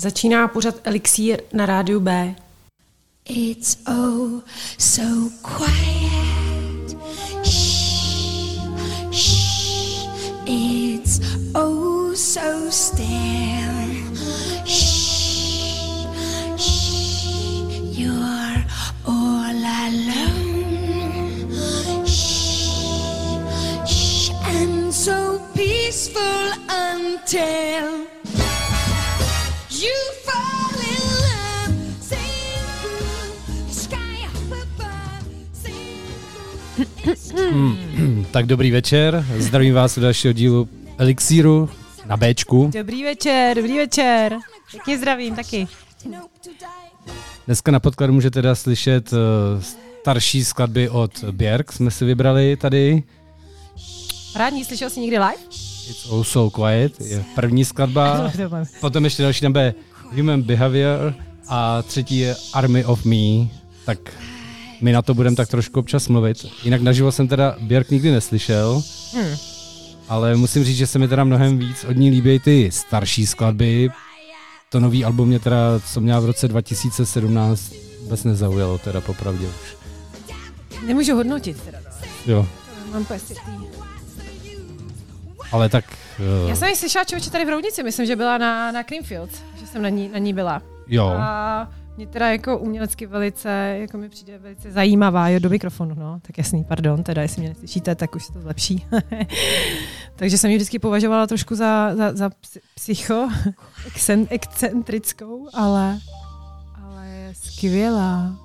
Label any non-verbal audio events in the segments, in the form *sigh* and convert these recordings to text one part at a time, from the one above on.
Začíná pořad Elixír na rádiu B. It's oh so quiet. Shh, shh. It's oh so still. Shh, shh. You're all alone. Shh, shh. And so peaceful until Through Tak dobrý večer, zdravím vás u dalšího dílu Elixíru na Bčku. Dobrý večer, dobrý večer. Pěkně zdravím taky. Dneska na podkladu můžete teda slyšet eh, starší skladby od Björk, jsme si vybrali tady. Rádní, slyšel jsi někdy live? It's All So Quiet je první skladba, *laughs* potom ještě další tam bude Human Behavior a třetí je Army of Me, tak my na to budeme tak trošku občas mluvit. Jinak naživo jsem teda Björk nikdy neslyšel, Hmm. ale musím říct, že se mi teda mnohem víc od ní líbí ty starší skladby. To nový album mě teda, co měla v roce 2017, vůbec nezaujalo teda popravdě už. Nemůžu hodnotit teda. Jo, Mám ale tak... Já Uh, jsem ji slyšela člověče tady v Roudnici, myslím, že byla na, na Creamfield, že jsem na ní, na ní byla. jo, A mě teda jako umělecky velice, jako mi přijde velice zajímavá, jo, do mikrofonu, no, tak jasný, pardon, teda jestli mě neslyšíte, tak už se to zlepší. *laughs* Takže jsem ji vždycky považovala trošku za, za, za psy- psycho, *laughs* excentrickou, ale, ale je skvělá.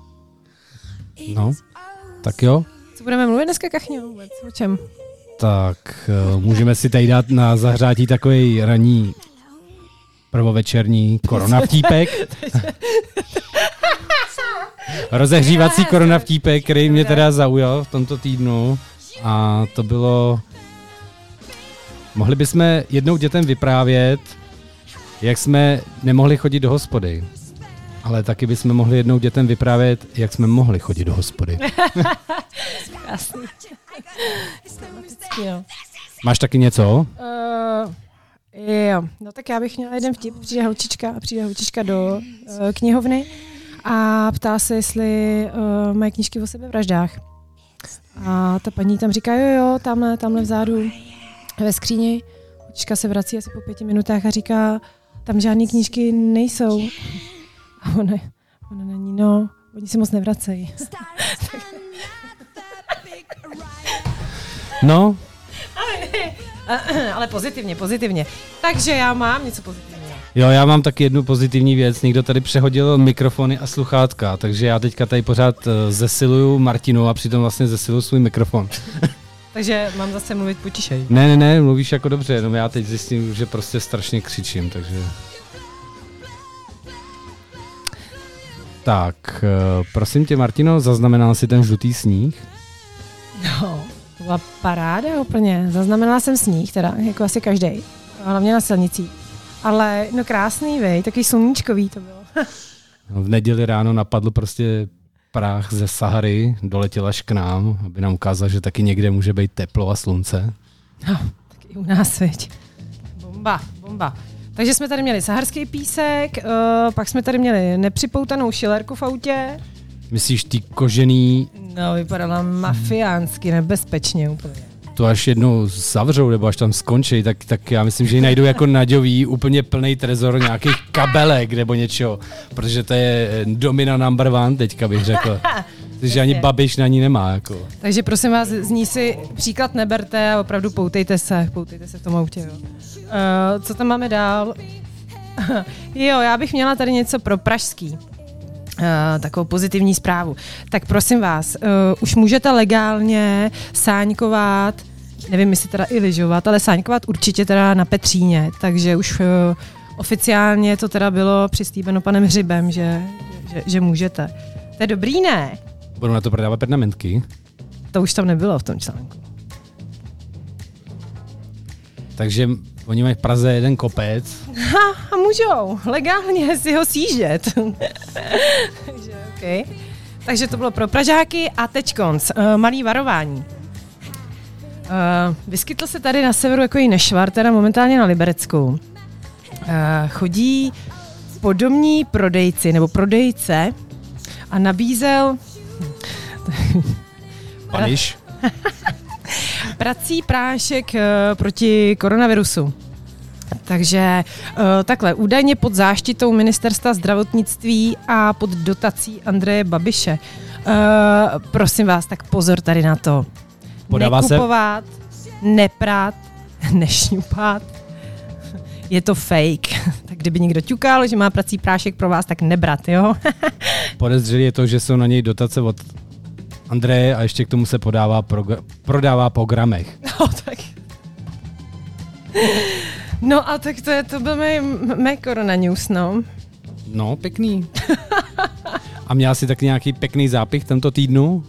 no, tak jo. Co budeme mluvit dneska, Kachňo, vůbec? O čem? Tak uh, můžeme si tady dát na zahřátí takový ranní prvovečerní koronavtípek. *laughs* Rozehřívací koronavtípek, který mě teda zaujal v tomto týdnu. A to bylo... Mohli bychom jednou dětem vyprávět, jak jsme nemohli chodit do hospody. Ale taky bychom mohli jednou dětem vyprávět, jak jsme mohli chodit do hospody. *laughs* No. Máš taky něco? Uh, jo, no tak já bych měla jeden vtip. Přijde holčička, přijde holčička do uh, knihovny a ptá se, jestli uh, mají knížky o sebevraždách. A ta paní tam říká, jo, jo, tamhle, tamhle vzadu ve skříni. Holčička se vrací asi po pěti minutách a říká, tam žádné knížky nejsou. A ona, ona není, no, oni se moc nevracejí. *laughs* No, *clears throat* Ale pozitivně, pozitivně. Takže já mám něco pozitivního. Jo, já mám taky jednu pozitivní věc. Někdo tady přehodil mikrofony a sluchátka, takže já teďka tady pořád eh, zesiluju Martinu a přitom vlastně zesiluju svůj mikrofon. *laughs* Takže mám zase mluvit potišej. Ne, ne, ne, mluvíš jako dobře, jenom já teď zjistím, že prostě strašně křičím, takže... Tak, eh, prosím tě, Martino, zaznamenal jsi ten žlutý sníh? No, to byla paráda úplně. Zaznamenala jsem sníh, teda, jako asi každý, hlavně na silnici. Ale no krásný, vej, takový sluníčkový to bylo. *laughs* V neděli ráno napadl prostě prach ze Sahary, doletěl až k nám, aby nám ukázal, že taky někde může být teplo a slunce. No, tak i u nás, veď. Bomba, bomba. Takže jsme tady měli saharský písek, uh, pak jsme tady měli nepřipoutanou šilerku v autě. Myslíš ty kožený No, vypadala mafiánsky, nebezpečně úplně. to až jednou zavřou, nebo až tam skončí, tak, tak já myslím, že ji najdou jako naďový, úplně plný trezor nějakých kabelek nebo něčeho, protože to je eh, domina number one, teďka bych řekl. *laughs* Takže ani babiš na ní nemá. Jako. Takže prosím vás, z ní si příklad neberte a opravdu poutejte se, poutejte se v tom autě. Jo. Uh, co tam máme dál? *laughs* jo, já bych měla tady něco pro pražský. Uh, takovou pozitivní zprávu. Tak prosím vás, uh, už můžete legálně sáňkovat, nevím, jestli teda i lyžovat, ale sáňkovat určitě teda na Petříně, takže už uh, oficiálně to teda bylo přislíbeno panem Hřibem, že, že, že můžete. To je dobrý, ne? Budou na to prodávat pernamentky. To už tam nebylo v tom článku. Takže oni mají v Praze jeden kopec. Ha, a můžou legálně si ho sjíždět. Takže, okay. Takže to bylo pro Pražáky a teď konc. Uh, malý varování. Uh, vyskytl se tady na severu jako i nešvar, teda momentálně na Libereckou. Uh, chodí podomní prodejci nebo prodejce a nabízel Paniš? *laughs* prací prášek eh, proti koronavirusu. Takže eh, takhle, údajně pod záštitou ministerstva zdravotnictví a pod dotací Andreje Babiše. Eh, prosím vás, tak pozor tady na to. Podává se- Nekupovat, neprát, *laughs* nešňupat. Je to fake. *laughs* Tak kdyby někdo ťukal, že má prací prášek pro vás, tak nebrat, jo? *laughs* Podezřelý je to, že jsou na něj dotace od Andreje a ještě k tomu se podává prodává po gramech. *laughs* No, tak. No a tak to je, to byl mé, mé korona news, no. No, pěkný. A měla jsi tak nějaký pěkný zápich tento týdnu?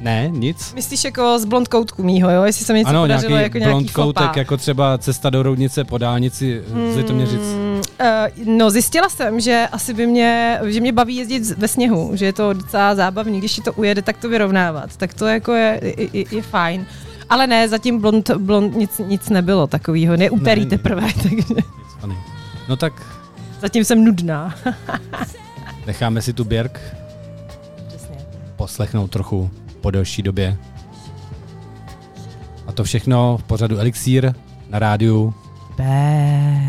Ne, nic? Myslíš jako z blond koutku mýho, jo? Jestli se mi něco ano, podařilo nějaký jako nějaký blond koutek, jako třeba cesta do Roudnice po dálnici mm. z Litoměřic. Mm, uh, no, zjistila jsem, že asi by mě, že mě baví jezdit ve sněhu, že je to docela zábavný, když ti to ujede, tak to vyrovnávat. Tak to jako je, je, je, je fajn. Ale ne, zatím blond, blond nic, nic nebylo takového, ne úterý Ne. teprve, *laughs* takže Funny. No tak zatím jsem nudná. *laughs* necháme si tu Běrk Přesně. poslechnout trochu po delší době. A to všechno v pořadu Elixír na rádiu. Bé.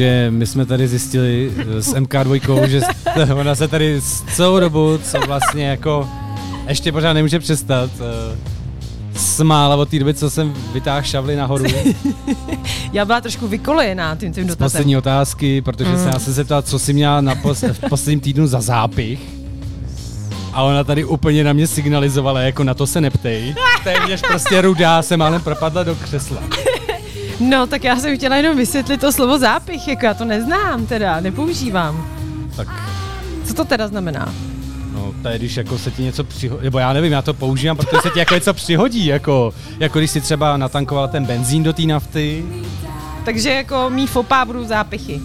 Takže my jsme tady zjistili eh, s MK2, že *laughs* ona se tady s celou dobu, co vlastně jako ještě pořád nemůže přestat, eh, smála od té doby, co jsem vytáhl šavli nahoru *laughs* Já byla trošku vykolejená tím, tím dotazem. poslední otázky, protože se já se zeptal, co jsi měla na pos- v posledním týdnu za zápich. A ona tady úplně na mě signalizovala, jako na to se neptej. *laughs* Téměř prostě rudá se málem propadla do křesla. No, tak já jsem chtěla jenom vysvětlit to slovo zápich, jako já to neznám teda, nepoužívám. Tak Co to teda znamená? No, to je, když jako se ti něco přihodí, nebo já nevím, já to používám, protože se ti jako něco přihodí, jako, jako když si třeba natankoval ten benzín do té nafty, Takže jako mý fopá budou zápichy.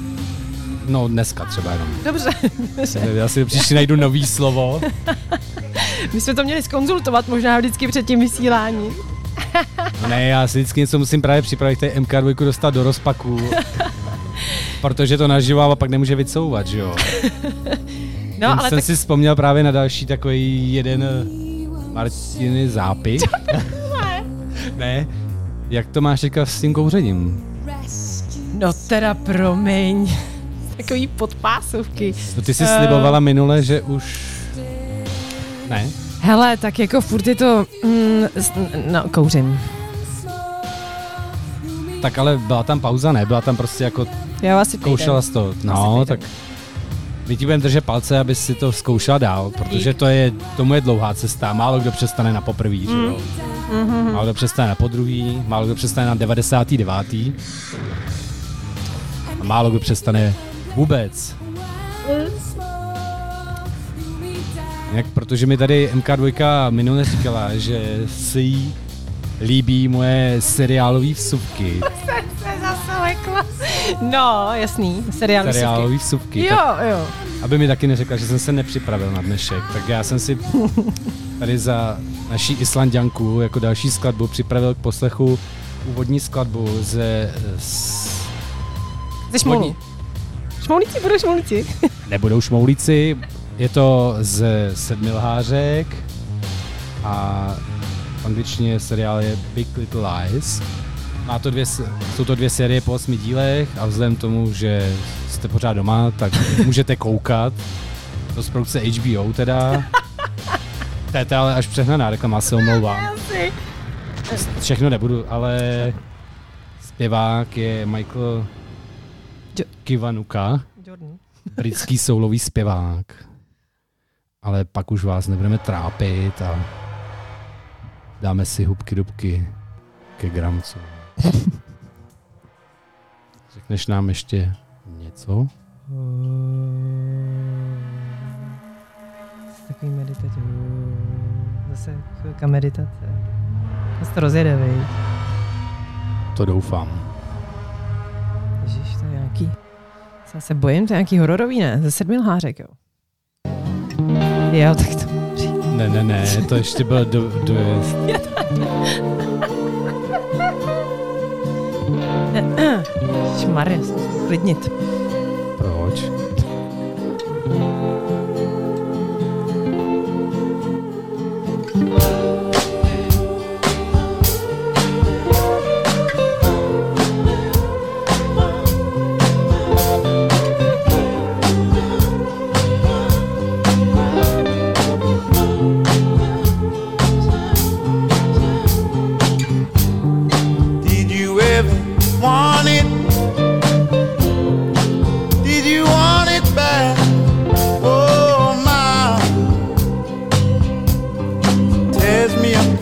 no dneska třeba jenom. Dobře, Já si příště najdu nový slovo. *laughs* my jsme to měli skonzultovat možná vždycky před tím vysíláním. No *laughs* ne, já si vždycky něco musím právě připravit, tady MK2 dostat do rozpaku, *laughs* protože to naživo a pak nemůže vycouvat, že jo. *laughs* No, ale jsem tak si vzpomněl právě na další takový jeden eh, Martiny zápis. ne, jak to máš teďka s tím kouřením? No teda promiň. Takový podpásovky. No ty jsi Eh. slibovala minule, že už... Ne? Hele, tak jako furt je to... Mm, no, kouřím. Tak ale byla tam pauza, ne? Byla tam prostě jako Já asi Zkoušela jsi to. No, tak my ti budeme držet palce, aby si to zkoušela dál, protože to je, tomu je dlouhá cesta. Málo kdo přestane na poprvý, že jo? Mhm. Málo kdo přestane na podruhý, málo kdo přestane na 99. A málo kdo přestane vůbec. Jak, protože mi tady MK2 minule říkala, že si jí líbí moje seriálové vsuvky. *laughs* se zase lekla. No, jasný, seriál Seriálové vsuvky. Jo, Tak jo. Aby mi taky neřekla, že jsem se nepřipravil na dnešek, tak já jsem si *laughs* tady za naší Islandianku jako další skladbu připravil k poslechu úvodní skladbu ze... Z, Ze šmoulí. Šmoulíci, budou šmoulíci. nebudou šmoulíci, je to z sedmi lhářek a angličtině seriál je Big Little Lies. Má to dvě, jsou to dvě série po osmi dílech a vzhledem k tomu, že jste pořád doma, tak *laughs* můžete koukat. To z produkce HBO teda. *laughs* To je ale až přehnaná reklama, se omlouvám. Všechno nebudu, ale zpěvák je Michael Kivanuka, britský soulový zpěvák. Ale pak už vás nebudeme trápit a dáme si hubky dubky ke gramcu. *laughs* Řekneš nám ještě něco? Takový meditace. Zase chvilka meditace. Zase to rozjede, vej. To doufám. Ježiš, to je nějaký... Já se bojím, to je nějaký hororový, ne? Ze sedmi lhářek, jo. Jo, tak to... Ne, ne, ne, to ještě bylo do, do, Šmarě, klidnit.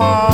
far.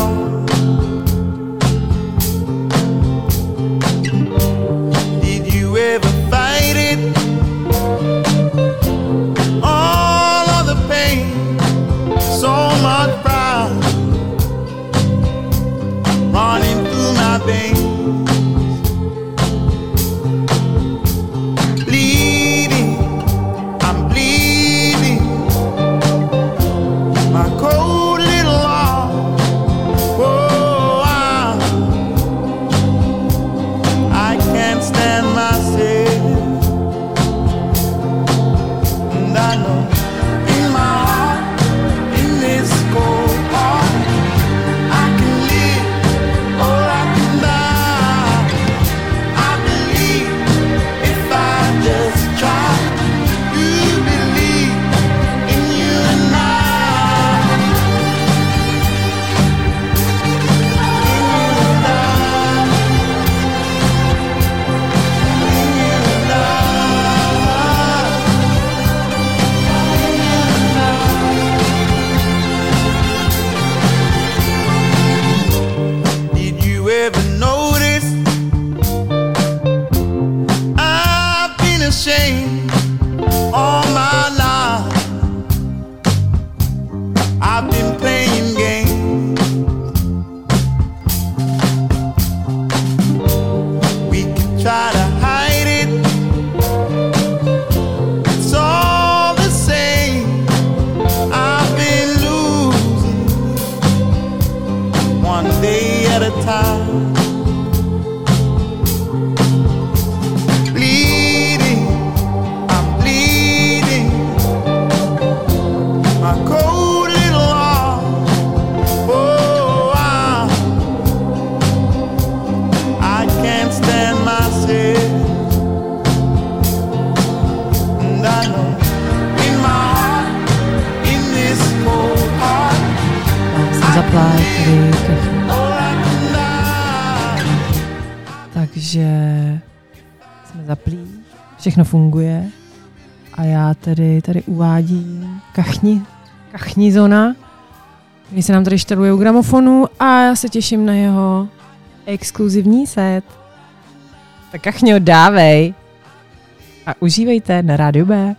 všechno funguje. A já tedy tady uvádím kachni, kachni zóna, který se nám tady šteluje u gramofonu a já se těším na jeho exkluzivní set. Tak kachňo, dávej a užívejte na Rádiu B.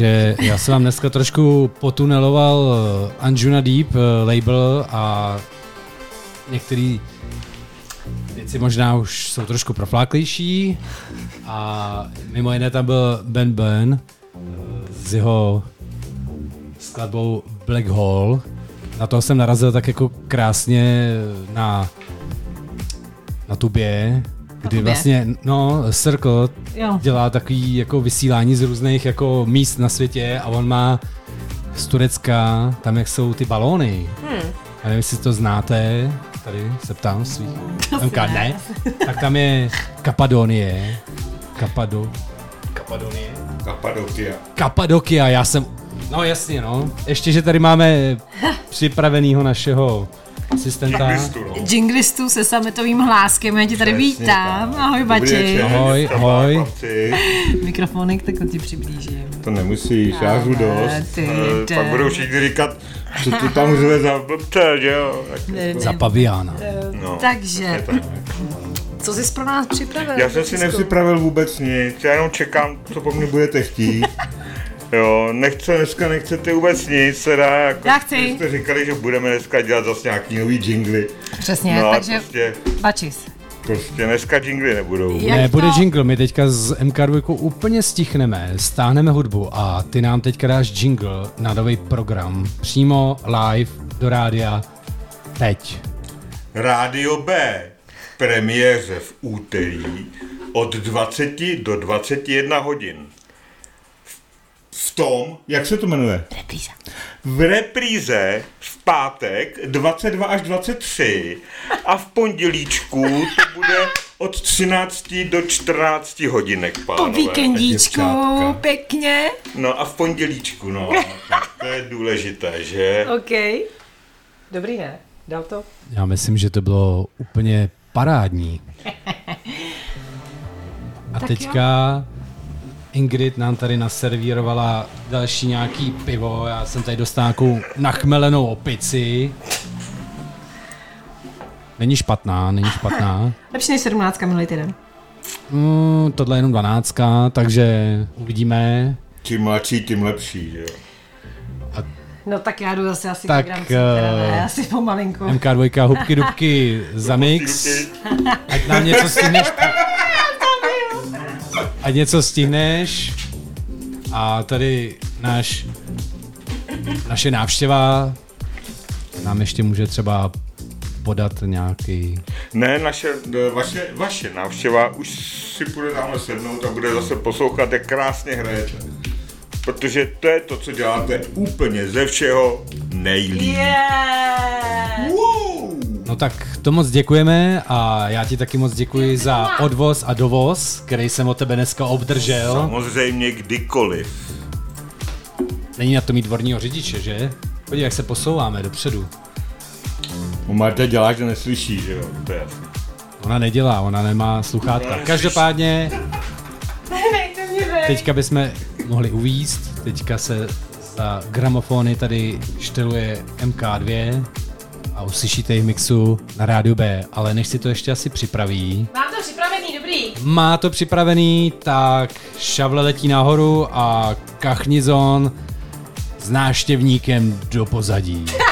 Takže já jsem vám dneska trošku potuneloval eh, Anjuna Deep eh, label a některé věci možná už jsou trošku profláklejší a mimo jiné tam byl Ben Ben eh, s jeho skladbou Black Hole. Na toho jsem narazil tak jako krásně na, na tubě, kdy vlastně, no, Circle Jo. dělá takový jako vysílání z různých jako míst na světě a on má z Turecka, tam jak jsou ty balóny. Hmm. Já nevím, jestli to znáte, tady se ptám svých. MK, ne? Tak tam je Kapadonie. Kapado. Kapadonie? Kapadokia. Kapadokia, já jsem... No jasně, no. Ještě, že tady máme připravenýho našeho asistenta. No. Jinglistu se sametovým hláskem, já tě tady Přesně vítám. tak. Ahoj, Bači. Ahoj, ahoj. chlapci. Mikrofonek, tak ti přiblížím. To nemusíš, já hru dost. ty Eh. Pak budou všichni říkat, co ty tam řve za blbce, že jo? Jako, Za paviána. no. Takže, tak. co jsi pro nás připravil? Já jsem si nepřipravil vůbec nic, já jenom čekám, co po mně budete chtít. Jo, nechce, dneska nechcete vůbec nic, teda, jako Já chci. jste říkali, že budeme dneska dělat zase nějaký nový jingly. Přesně, No takže prostě, Bačis. prostě dneska jingly nebudou. Jak Ne, bude to? jingle, my teďka z MK2 úplně stichneme, stáhneme hudbu a ty nám teďka dáš jingle na nový program, přímo live do rádia, teď. Rádio B. Premiéře v úterý od 20 do 21 hodin. V- tom, jak se to jmenuje? Repríza. V repríze v pátek 22 až 23 a v pondělíčku to bude od 13 do 14 hodinek, Po pánové. víkendíčku, děvčátka. pěkně. No a v pondělíčku, no. tak to je důležité, že? OK. Dobrý, ne? Dal to? Já myslím, že to bylo úplně parádní. *laughs* A Tak teďka Ingrid nám tady naservírovala další nějaký pivo, já jsem tady dostal nějakou nachmelenou opici. Není špatná, není špatná. *laughs* Lepší než 17 minulý týden. Mm, tohle je jenom 12, takže uvidíme. Čím mladší, tím lepší, že jo? No tak já jdu zase asi Tak, tak, gram, teda ne, eh, asi pomalinku. MK2, hubky dubky za mix. Ať nám něco stihneš. Ať něco stihneš. A tady náš, naše návštěva nám ještě může třeba podat nějaký... Ne, naše, eh, vaše, vaše návštěva už si půjde tamhle sednout a bude zase poslouchat, jak krásně hrajete. Protože to je to, co děláte úplně ze všeho nejlíp. Yeah! Wow! No tak to moc děkujeme a já ti taky moc děkuji za odvoz a dovoz, který jsem od tebe dneska obdržel. Samozřejmě kdykoliv. Není na to mít dvorního řidiče, že? Podívej, jak se posouváme dopředu. U Marta dělá, že neslyší, že jo? To je jasný. Ona nedělá, ona nemá sluchátka. Každopádně, teďka bychom mohli uvízt, teďka se za gramofony tady šteluje MK2 a uslyšíte jich mixu na rádiu B, ale než si to ještě asi připraví, Mám to připravený, dobrý. má to připravený, tak šavle letí nahoru a kachnizon s náštěvníkem do pozadí. *laughs*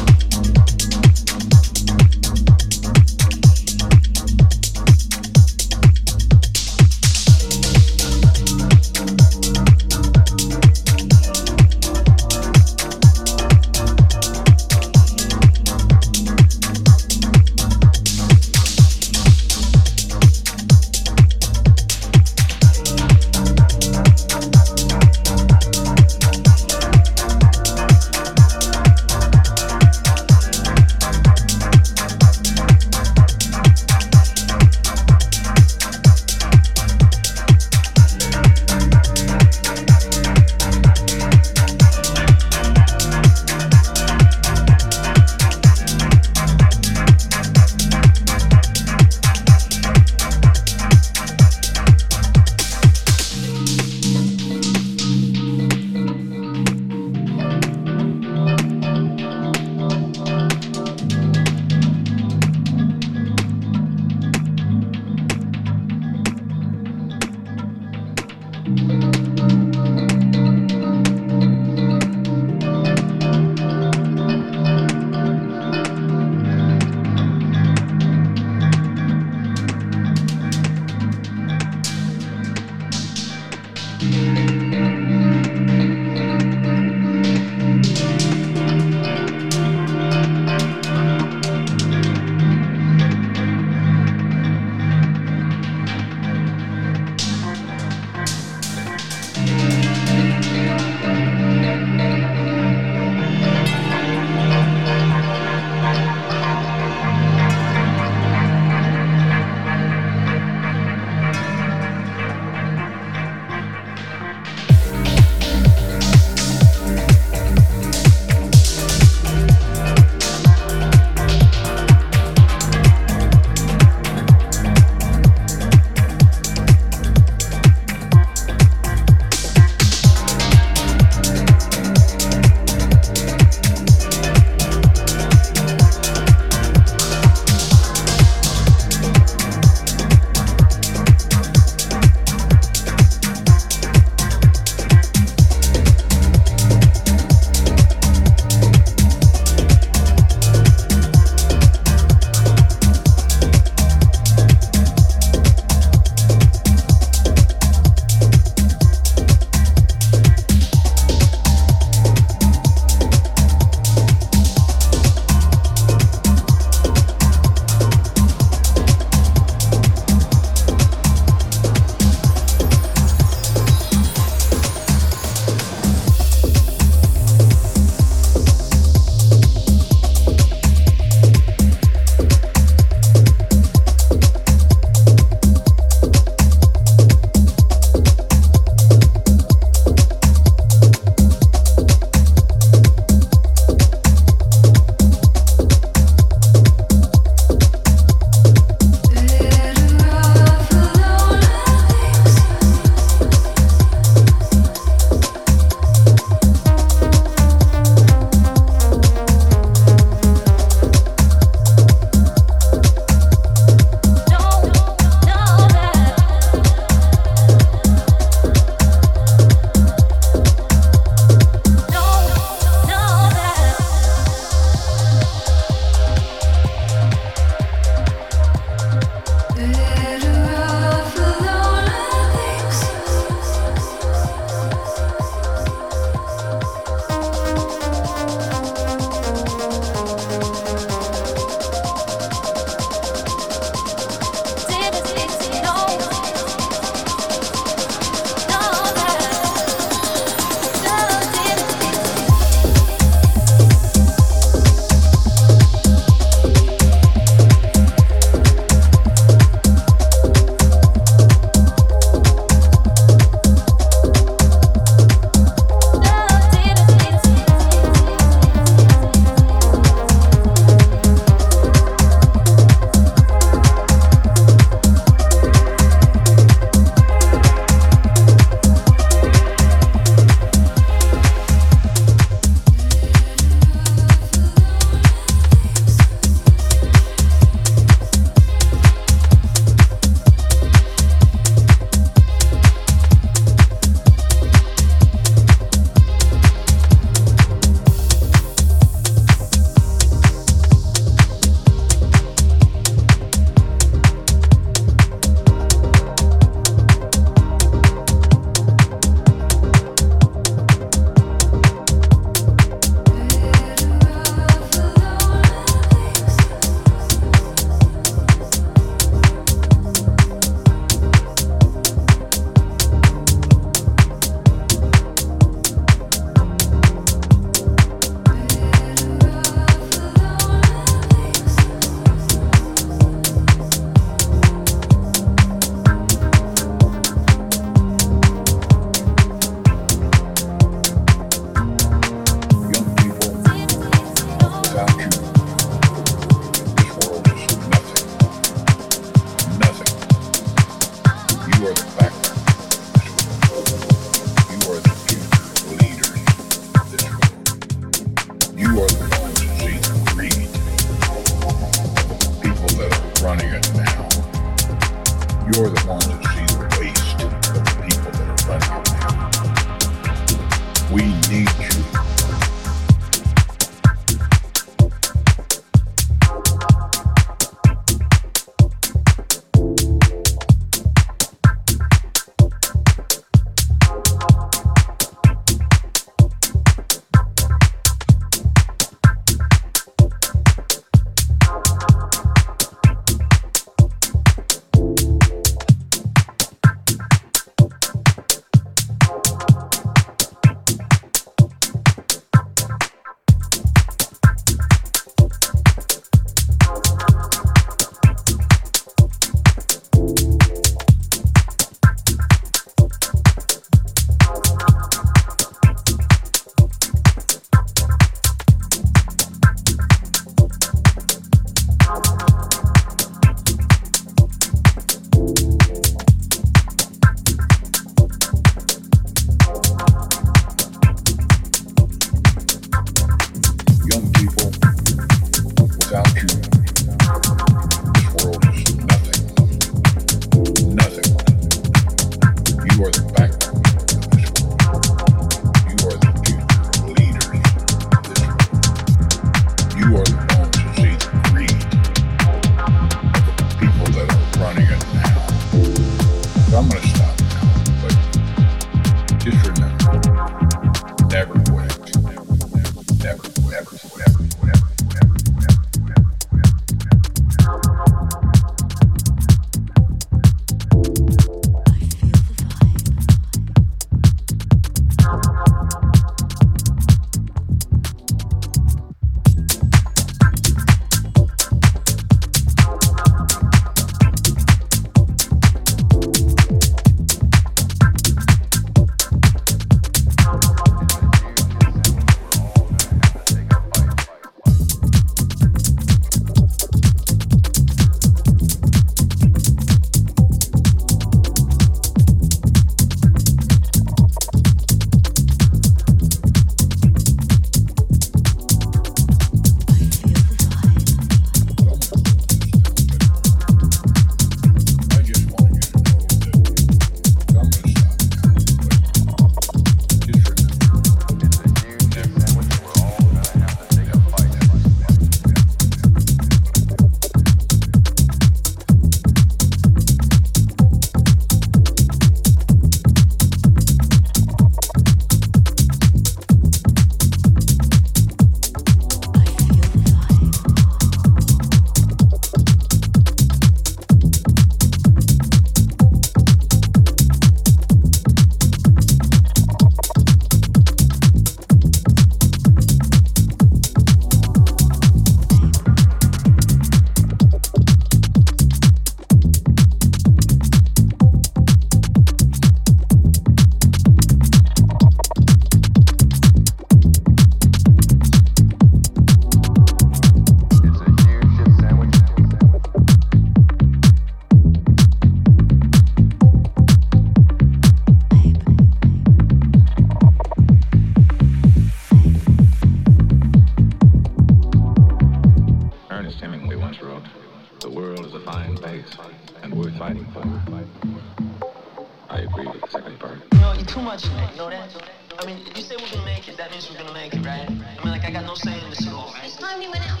right? I mean, like, I got no say in this at all, right? It's time we went out.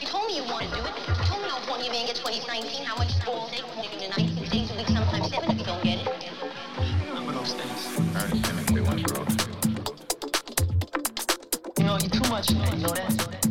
You told me you wanted to do it. You told me no one you man gets what he's 19, how much all day, even 19 days a week, sometimes seven if you don't get it. Remember those things. Ernest we went wrote. You know, you're too much, man. You know that?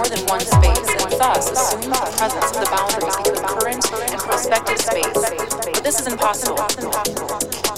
More than one space, and thus assumes the presence of the boundaries between current and prospective space. But this is impossible.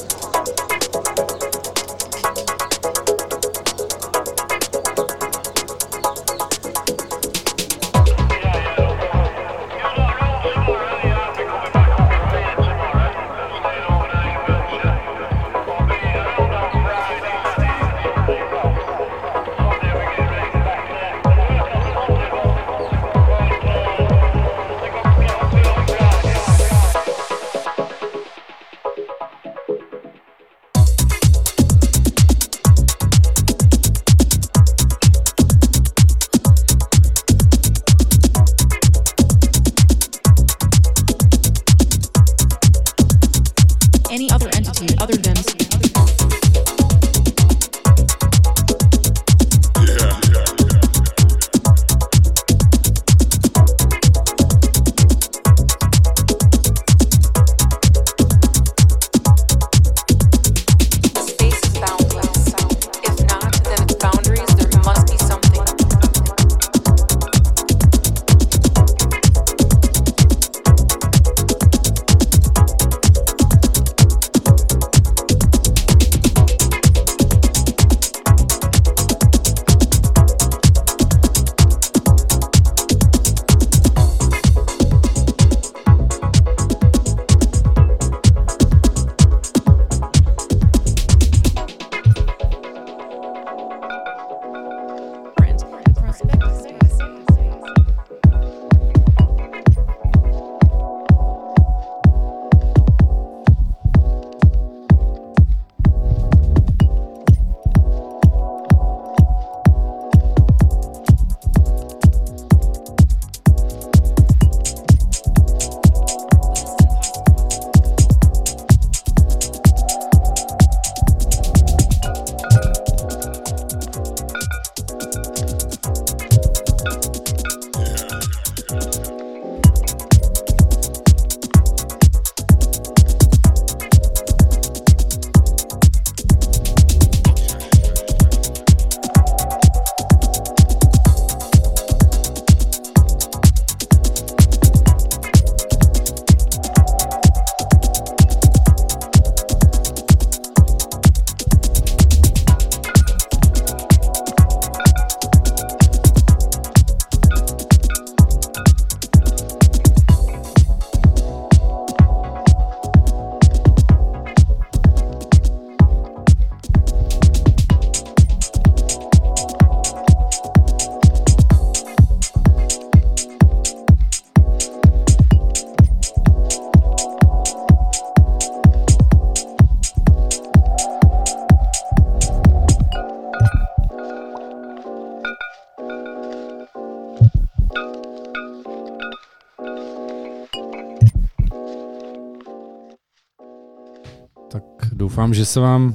Doufám, že se vám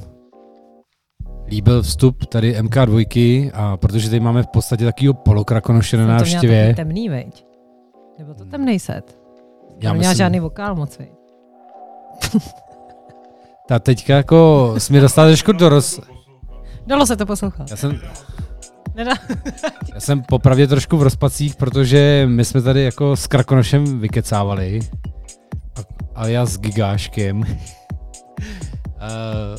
líbil vstup tady MK2 a protože tady máme v podstatě takového polokrakonoše na to návštěvě. takový temný, veď? Nebo to temný set? Já neměla myslím- žádný vokál moc, veď? Ta teďka jako jsi mi dostala trošku do roz... Dalo se to poslouchat. Já jsem, já jsem popravdě trošku v rozpacích, protože my jsme tady jako s Krakonošem vykecávali. A, a já s Gigáškem. Uh,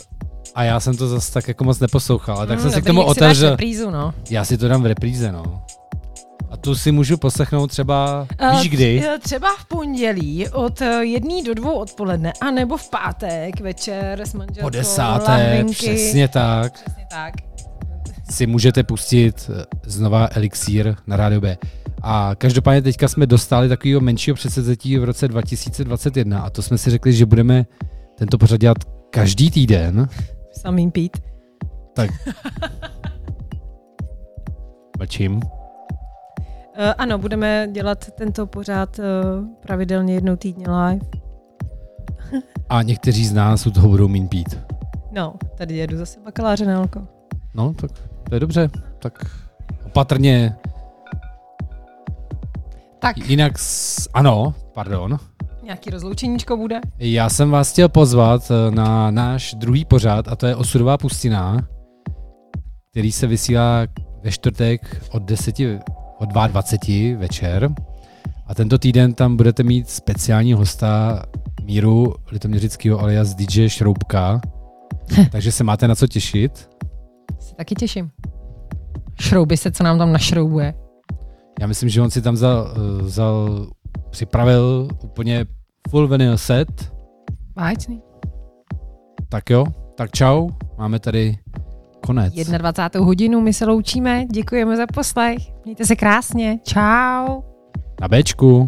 a já jsem to zase tak jako moc neposlouchal, ale tak Hmm, jsem si k dobrý, tomu otevřel. reprízu, no. Já si to dám v repríze, no. A tu si můžu poslechnout třeba, Eh, víš kdy? eh, Třeba v pondělí od eh, jedné do dvou odpoledne, anebo v pátek večer s manželkou. Po desáté, lahvinky. přesně tak. Přesně tak. si můžete pustit eh, znova Elixír na rádio B. A každopádně teďka jsme dostali takového menšího předsevzetí v roce 2021 a to jsme si řekli, že budeme tento pořad dělat každý týden. Samým pít. Tak. *laughs* Mlčím. Uh, ano, budeme dělat tento pořád uh, pravidelně jednou týdně live. A někteří z nás u toho budou mín pít. No, tady jedu zase bakaláře na alko. No, tak to je dobře. Tak opatrně. Tak, Jinak, s... ano, pardon. Nějaký rozloučeníčko bude. Já jsem vás chtěl pozvat eh, na náš druhý pořád a to je Osudová pustina, který se vysílá ve čtvrtek od 10, od 22 večer. A tento týden tam budete mít speciální hosta Míru Litoměřického alias DJ Šroubka. *laughs* Takže se máte na co těšit. Se taky těším. Šrouby se, co nám tam našroubuje. Já myslím, že on si tam vzal, eh, vzal připravil úplně full vinyl set. Báječný. Tak jo, tak čau, máme tady konec. 21. hodinu my se loučíme. Děkujeme za poslech. Mějte se krásně. Čau. Na Bčku.